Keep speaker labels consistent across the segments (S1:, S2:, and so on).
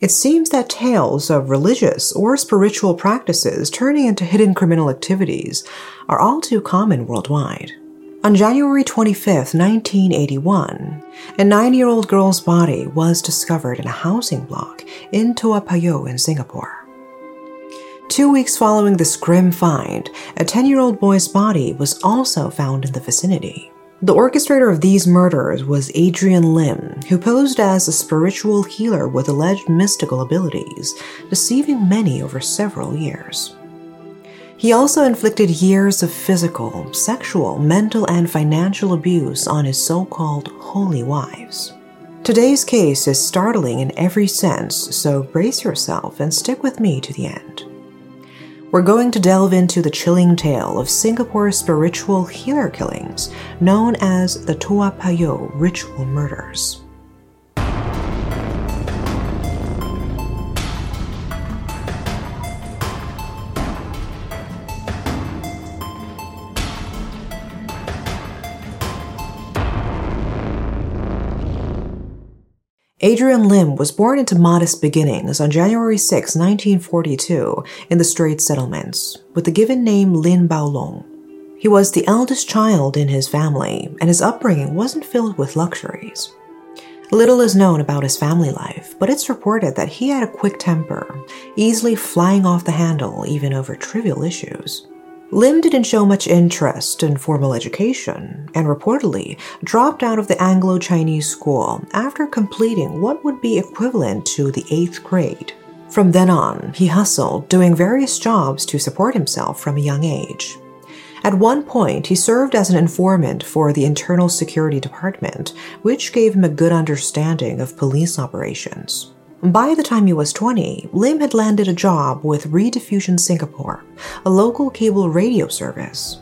S1: It seems that tales of religious or spiritual practices turning into hidden criminal activities are all too common worldwide. On January 25, 1981, a nine year old girl's body was discovered in a housing block in Toa Payoh in Singapore. Two weeks following this grim find, a 10 year old boy's body was also found in the vicinity. The orchestrator of these murders was Adrian Lim, who posed as a spiritual healer with alleged mystical abilities, deceiving many over several years. He also inflicted years of physical, sexual, mental, and financial abuse on his so called holy wives. Today's case is startling in every sense, so brace yourself and stick with me to the end we're going to delve into the chilling tale of Singapore's spiritual healer killings, known as the Toa Payoh ritual murders. Adrian Lim was born into modest beginnings on January 6, 1942, in the Straits Settlements, with the given name Lin Baolong. He was the eldest child in his family, and his upbringing wasn't filled with luxuries. Little is known about his family life, but it's reported that he had a quick temper, easily flying off the handle even over trivial issues. Lim didn't show much interest in formal education and reportedly dropped out of the Anglo Chinese school after completing what would be equivalent to the eighth grade. From then on, he hustled, doing various jobs to support himself from a young age. At one point, he served as an informant for the Internal Security Department, which gave him a good understanding of police operations. By the time he was 20, Lim had landed a job with Rediffusion Singapore, a local cable radio service.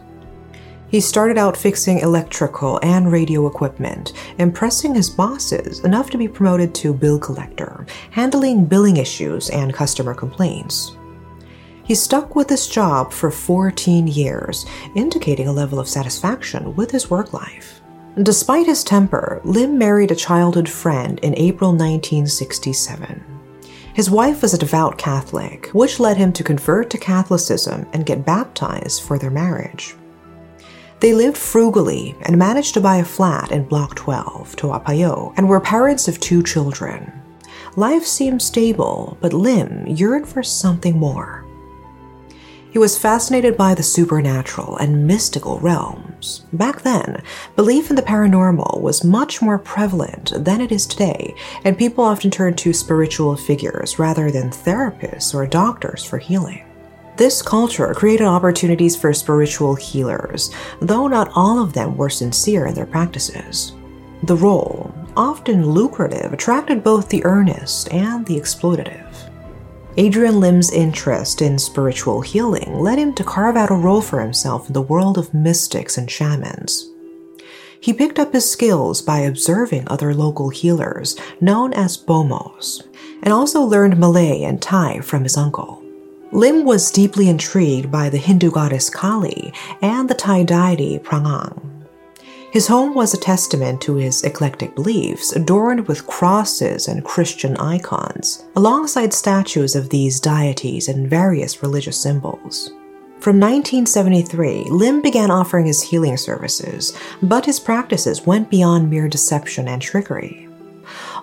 S1: He started out fixing electrical and radio equipment, impressing his bosses enough to be promoted to bill collector, handling billing issues and customer complaints. He stuck with this job for 14 years, indicating a level of satisfaction with his work life. Despite his temper, Lim married a childhood friend in April 1967. His wife was a devout Catholic, which led him to convert to Catholicism and get baptized for their marriage. They lived frugally and managed to buy a flat in Block 12, Toa Payoh, and were parents of two children. Life seemed stable, but Lim yearned for something more. He was fascinated by the supernatural and mystical realms. Back then, belief in the paranormal was much more prevalent than it is today, and people often turned to spiritual figures rather than therapists or doctors for healing. This culture created opportunities for spiritual healers, though not all of them were sincere in their practices. The role, often lucrative, attracted both the earnest and the exploitative. Adrian Lim's interest in spiritual healing led him to carve out a role for himself in the world of mystics and shamans. He picked up his skills by observing other local healers, known as Bomohs, and also learned Malay and Thai from his uncle. Lim was deeply intrigued by the Hindu goddess Kali and the Thai deity Prangang. His home was a testament to his eclectic beliefs, adorned with crosses and Christian icons, alongside statues of these deities and various religious symbols. From 1973, Lim began offering his healing services, but his practices went beyond mere deception and trickery.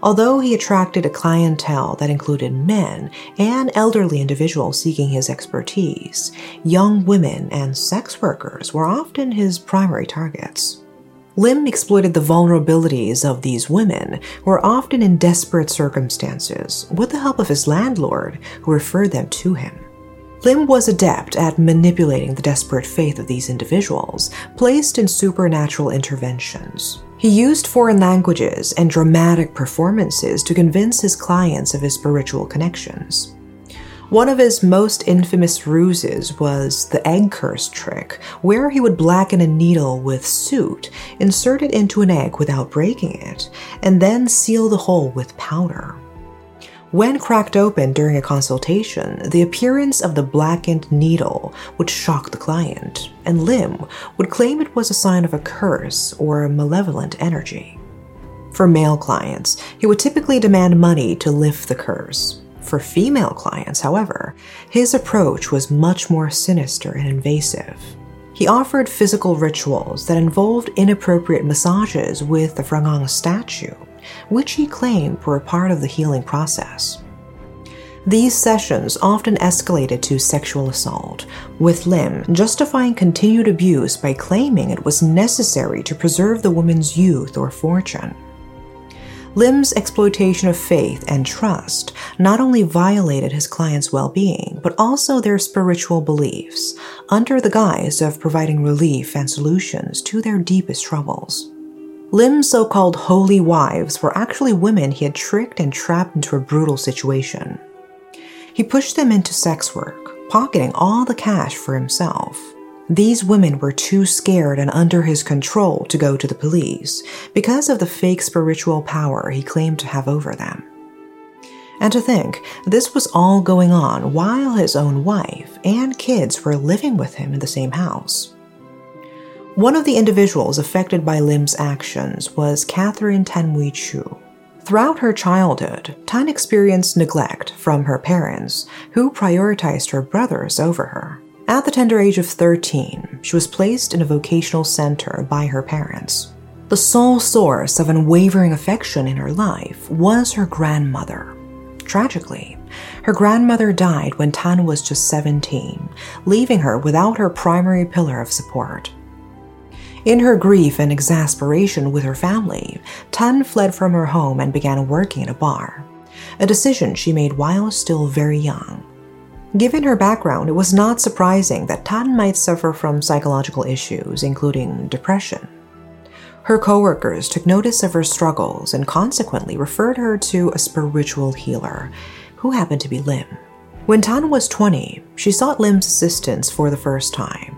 S1: Although he attracted a clientele that included men and elderly individuals seeking his expertise, young women and sex workers were often his primary targets. Lim exploited the vulnerabilities of these women, who were often in desperate circumstances, with the help of his landlord, who referred them to him. Lim was adept at manipulating the desperate faith of these individuals, placed in supernatural interventions. He used foreign languages and dramatic performances to convince his clients of his spiritual connections. One of his most infamous ruses was the egg curse trick, where he would blacken a needle with soot, insert it into an egg without breaking it, and then seal the hole with powder. When cracked open during a consultation, the appearance of the blackened needle would shock the client, and Lim would claim it was a sign of a curse or a malevolent energy. For male clients, he would typically demand money to lift the curse, For female clients, however, his approach was much more sinister and invasive. He offered physical rituals that involved inappropriate massages with the Frangang statue, which he claimed were part of the healing process. These sessions often escalated to sexual assault, with Lim justifying continued abuse by claiming it was necessary to preserve the woman's youth or fortune. Lim's exploitation of faith and trust not only violated his clients' well being, but also their spiritual beliefs, under the guise of providing relief and solutions to their deepest troubles. Lim's so called holy wives were actually women he had tricked and trapped into a brutal situation. He pushed them into sex work, pocketing all the cash for himself. These women were too scared and under his control to go to the police because of the fake spiritual power he claimed to have over them. And to think, this was all going on while his own wife and kids were living with him in the same house. One of the individuals affected by Lim's actions was Catherine Tanmui Chu. Throughout her childhood, Tan experienced neglect from her parents, who prioritized her brothers over her. At the tender age of 13, she was placed in a vocational center by her parents. The sole source of unwavering affection in her life was her grandmother. Tragically, her grandmother died when Tan was just 17, leaving her without her primary pillar of support. In her grief and exasperation with her family, Tan fled from her home and began working in a bar, a decision she made while still very young. Given her background, it was not surprising that Tan might suffer from psychological issues, including depression. Her coworkers took notice of her struggles and consequently referred her to a spiritual healer, who happened to be Lim. When Tan was 20, she sought Lim's assistance for the first time.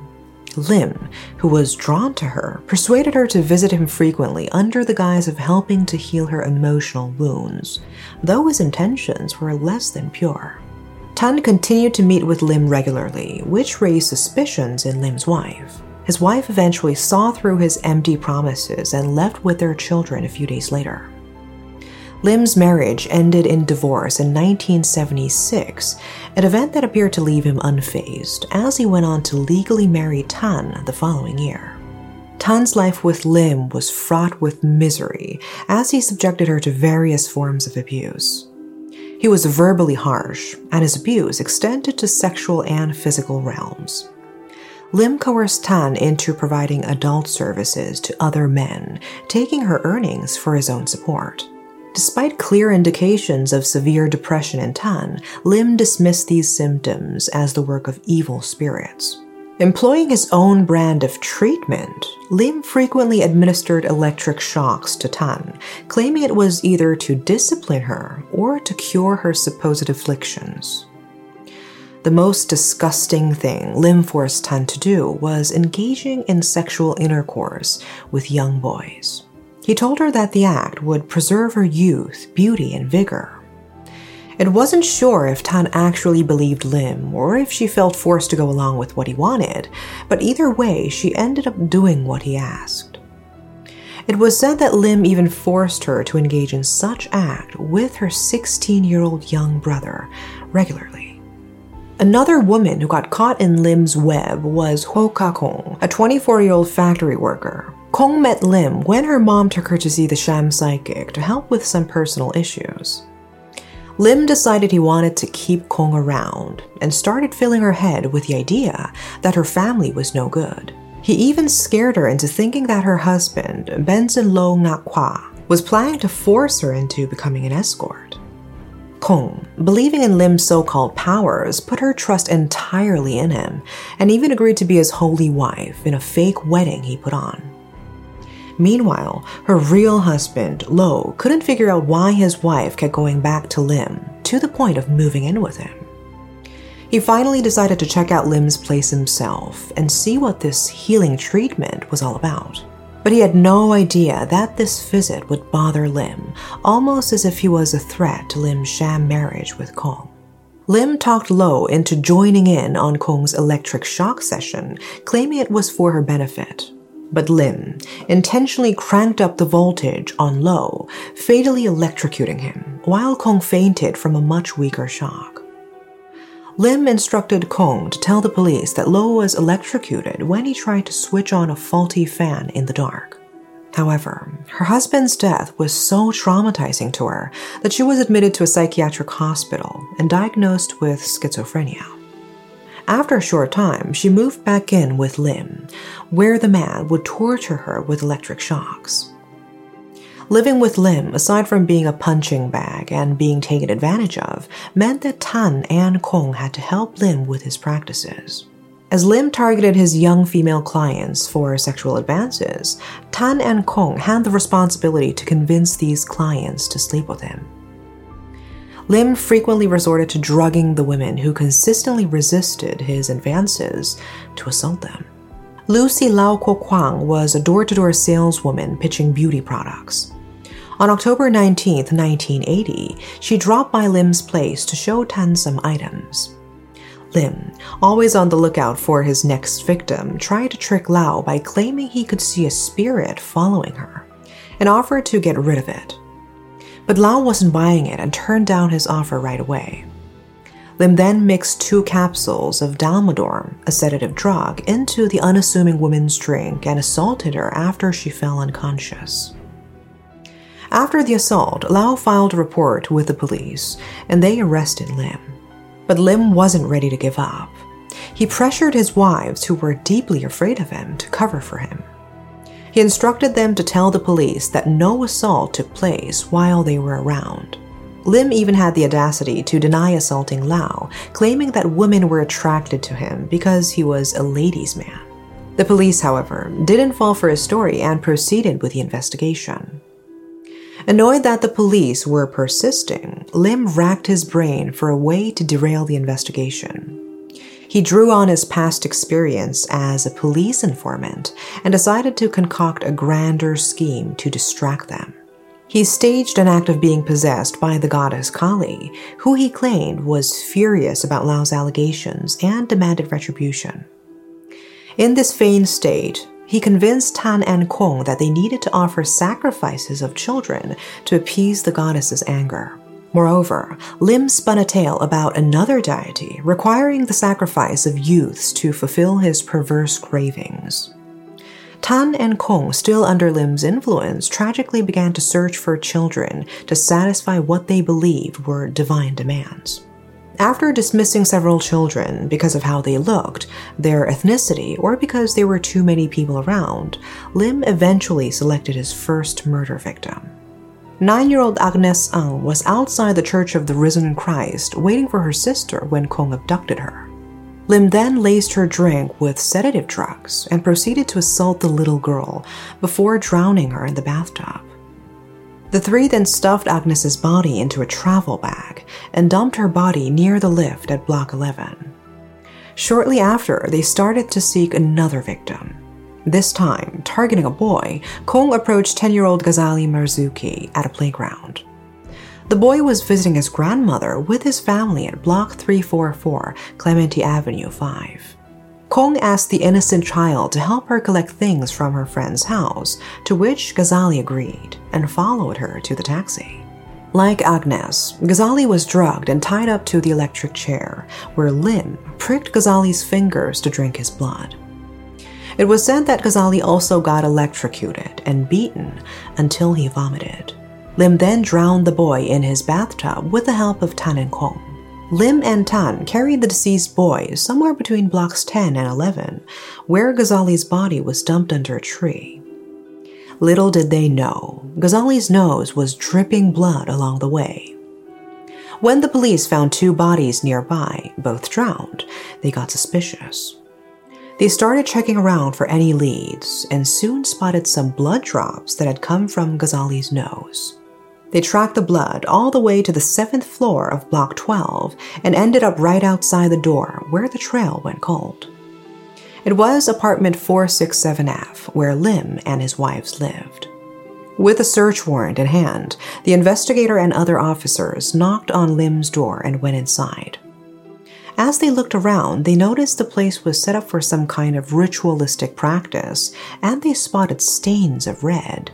S1: Lim, who was drawn to her, persuaded her to visit him frequently under the guise of helping to heal her emotional wounds, though his intentions were less than pure. Tan continued to meet with Lim regularly, which raised suspicions in Lim's wife. His wife eventually saw through his empty promises and left with their children a few days later. Lim's marriage ended in divorce in 1976, an event that appeared to leave him unfazed as he went on to legally marry Tan the following year. Tan's life with Lim was fraught with misery as he subjected her to various forms of abuse. He was verbally harsh, and his abuse extended to sexual and physical realms. Lim coerced Tan into providing adult services to other men, taking her earnings for his own support. Despite clear indications of severe depression in Tan, Lim dismissed these symptoms as the work of evil spirits. Employing his own brand of treatment, Lim frequently administered electric shocks to Tan, claiming it was either to discipline her or to cure her supposed afflictions. The most disgusting thing Lim forced Tan to do was engaging in sexual intercourse with young boys. He told her that the act would preserve her youth, beauty, and vigor. It wasn't sure if Tan actually believed Lim or if she felt forced to go along with what he wanted, but either way, she ended up doing what he asked. It was said that Lim even forced her to engage in such act with her 16 year old young brother regularly. Another woman who got caught in Lim's web was Ho Ka Kong, a 24 year old factory worker Kong met Lim when her mom took her to see the sham psychic to help with some personal issues. Lim decided he wanted to keep Kong around and started filling her head with the idea that her family was no good. He even scared her into thinking that her husband, Benson Lo Ngakwa, was planning to force her into becoming an escort. Kong, believing in Lim's so called powers, put her trust entirely in him and even agreed to be his holy wife in a fake wedding he put on. Meanwhile, her real husband, Lo, couldn't figure out why his wife kept going back to Lim, to the point of moving in with him. He finally decided to check out Lim's place himself and see what this healing treatment was all about. But he had no idea that this visit would bother Lim, almost as if he was a threat to Lim's sham marriage with Kong. Lim talked Lo into joining in on Kong's electric shock session, claiming it was for her benefit. But Lim intentionally cranked up the voltage on Lo, fatally electrocuting him, while Kong fainted from a much weaker shock. Lim instructed Kong to tell the police that Lo was electrocuted when he tried to switch on a faulty fan in the dark. However, her husband's death was so traumatizing to her that she was admitted to a psychiatric hospital and diagnosed with schizophrenia. After a short time, she moved back in with Lim, where the man would torture her with electric shocks. Living with Lim, aside from being a punching bag and being taken advantage of, meant that Tan and Kong had to help Lim with his practices. As Lim targeted his young female clients for sexual advances, Tan and Kong had the responsibility to convince these clients to sleep with him. Lim frequently resorted to drugging the women who consistently resisted his advances to assault them. Lucy Lau Ko Kwang was a door to door saleswoman pitching beauty products. On October 19, 1980, she dropped by Lim's place to show Tan some items. Lim, always on the lookout for his next victim, tried to trick Lau by claiming he could see a spirit following her and offered to get rid of it. But Lau wasn't buying it and turned down his offer right away. Lim then mixed two capsules of Dalmadorm, a sedative drug, into the unassuming woman's drink and assaulted her after she fell unconscious. After the assault, Lau filed a report with the police and they arrested Lim. But Lim wasn't ready to give up. He pressured his wives, who were deeply afraid of him, to cover for him. He instructed them to tell the police that no assault took place while they were around. Lim even had the audacity to deny assaulting Lau, claiming that women were attracted to him because he was a ladies' man. The police, however, didn't fall for his story and proceeded with the investigation. Annoyed that the police were persisting, Lim racked his brain for a way to derail the investigation. He drew on his past experience as a police informant and decided to concoct a grander scheme to distract them. He staged an act of being possessed by the goddess Kali, who he claimed was furious about Lau's allegations and demanded retribution. In this feigned state, he convinced Tan and Kong that they needed to offer sacrifices of children to appease the goddess's anger. Moreover, Lim spun a tale about another deity requiring the sacrifice of youths to fulfill his perverse cravings. Tan and Kong, still under Lim's influence, tragically began to search for children to satisfy what they believed were divine demands. After dismissing several children because of how they looked, their ethnicity, or because there were too many people around, Lim eventually selected his first murder victim. Nine year old Agnes Ang was outside the Church of the Risen Christ waiting for her sister when Kong abducted her. Lim then laced her drink with sedative drugs and proceeded to assault the little girl before drowning her in the bathtub. The three then stuffed Agnes's body into a travel bag and dumped her body near the lift at Block 11. Shortly after, they started to seek another victim. This time, targeting a boy, Kong approached 10 year old Ghazali Marzuki at a playground. The boy was visiting his grandmother with his family at Block 344, Clementi Avenue 5. Kong asked the innocent child to help her collect things from her friend's house, to which Ghazali agreed and followed her to the taxi. Like Agnes, Ghazali was drugged and tied up to the electric chair, where Lim pricked Ghazali's fingers to drink his blood. It was said that Ghazali also got electrocuted and beaten until he vomited. Lim then drowned the boy in his bathtub with the help of Tan and Kong. Lim and Tan carried the deceased boy somewhere between blocks 10 and 11, where Ghazali's body was dumped under a tree. Little did they know, Ghazali's nose was dripping blood along the way. When the police found two bodies nearby, both drowned, they got suspicious. They started checking around for any leads and soon spotted some blood drops that had come from Ghazali's nose. They tracked the blood all the way to the seventh floor of Block 12 and ended up right outside the door where the trail went cold. It was apartment 467F where Lim and his wives lived. With a search warrant in hand, the investigator and other officers knocked on Lim's door and went inside. As they looked around, they noticed the place was set up for some kind of ritualistic practice, and they spotted stains of red.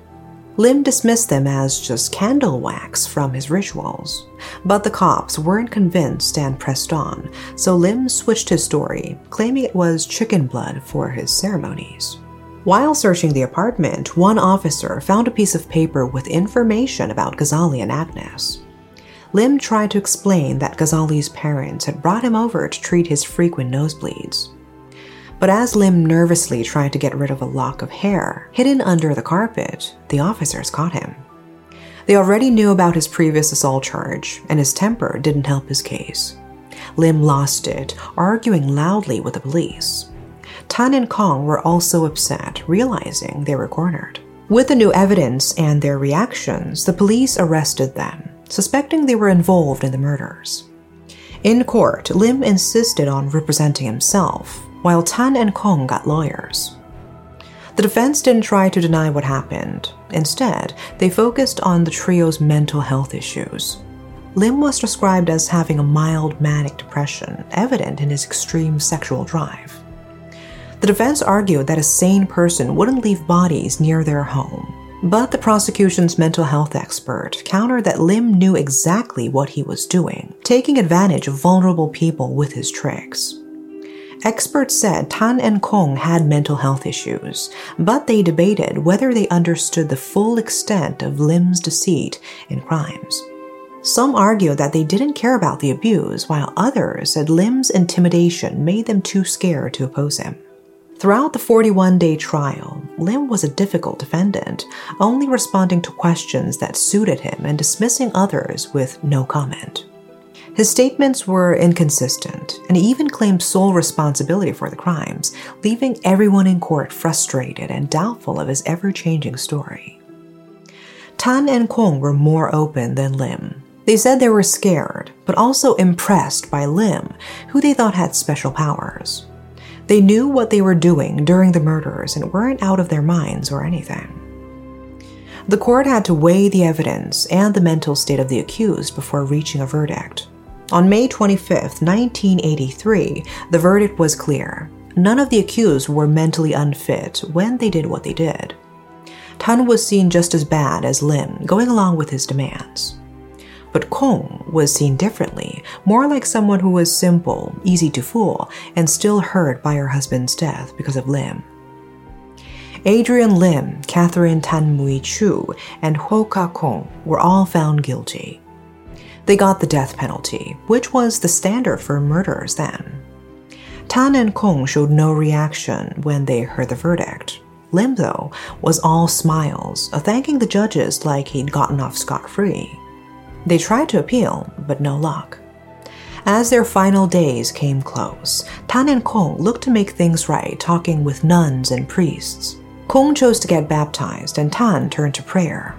S1: Lim dismissed them as just candle wax from his rituals. But the cops weren't convinced and pressed on, so Lim switched his story, claiming it was chicken blood for his ceremonies. While searching the apartment, one officer found a piece of paper with information about Ghazali and Agnes. Lim tried to explain that Ghazali's parents had brought him over to treat his frequent nosebleeds. But as Lim nervously tried to get rid of a lock of hair hidden under the carpet, the officers caught him. They already knew about his previous assault charge, and his temper didn't help his case. Lim lost it, arguing loudly with the police. Tan and Kong were also upset, realizing they were cornered. With the new evidence and their reactions, the police arrested them, suspecting they were involved in the murders. In court, Lim insisted on representing himself, while Tan and Kong got lawyers. The defense didn't try to deny what happened. Instead, they focused on the trio's mental health issues. Lim was described as having a mild manic depression, evident in his extreme sexual drive. The defense argued that a sane person wouldn't leave bodies near their home. But the prosecution's mental health expert countered that Lim knew exactly what he was doing, taking advantage of vulnerable people with his tricks. Experts said Tan and Kong had mental health issues, but they debated whether they understood the full extent of Lim's deceit and crimes. Some argued that they didn't care about the abuse, while others said Lim's intimidation made them too scared to oppose him. Throughout the 41 day trial, Lim was a difficult defendant, only responding to questions that suited him and dismissing others with no comment. His statements were inconsistent, and he even claimed sole responsibility for the crimes, leaving everyone in court frustrated and doubtful of his ever changing story. Tan and Kong were more open than Lim. They said they were scared, but also impressed by Lim, who they thought had special powers. They knew what they were doing during the murders and weren't out of their minds or anything. The court had to weigh the evidence and the mental state of the accused before reaching a verdict. On May 25, 1983, the verdict was clear. None of the accused were mentally unfit when they did what they did. Tan was seen just as bad as Lim, going along with his demands. But Kong was seen differently, more like someone who was simple, easy to fool, and still hurt by her husband's death because of Lim. Adrian Lim, Catherine Tan Mui Chu, and Ho Ka Kong were all found guilty they got the death penalty, which was the standard for murderers then. Tan and Kong showed no reaction when they heard the verdict. Lim, though, was all smiles, thanking the judges like he'd gotten off scot free. They tried to appeal, but no luck. As their final days came close, Tan and Kong looked to make things right, talking with nuns and priests. Kong chose to get baptized, and Tan turned to prayer.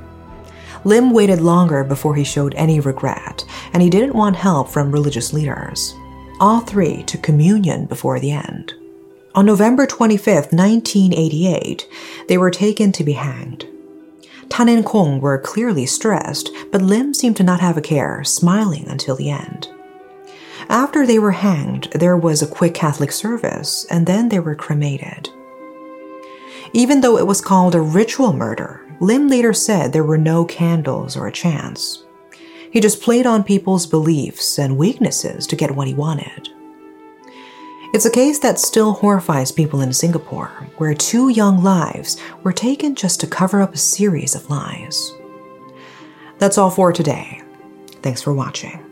S1: Lim waited longer before he showed any regret, and he didn't want help from religious leaders. All three took communion before the end. On November 25, 1988, they were taken to be hanged. Tan and Kong were clearly stressed, but Lim seemed to not have a care, smiling until the end. After they were hanged, there was a quick Catholic service, and then they were cremated. Even though it was called a ritual murder, Lim later said there were no candles or a chance. He just played on people's beliefs and weaknesses to get what he wanted. It's a case that still horrifies people in Singapore, where two young lives were taken just to cover up a series of lies. That's all for today. Thanks for watching.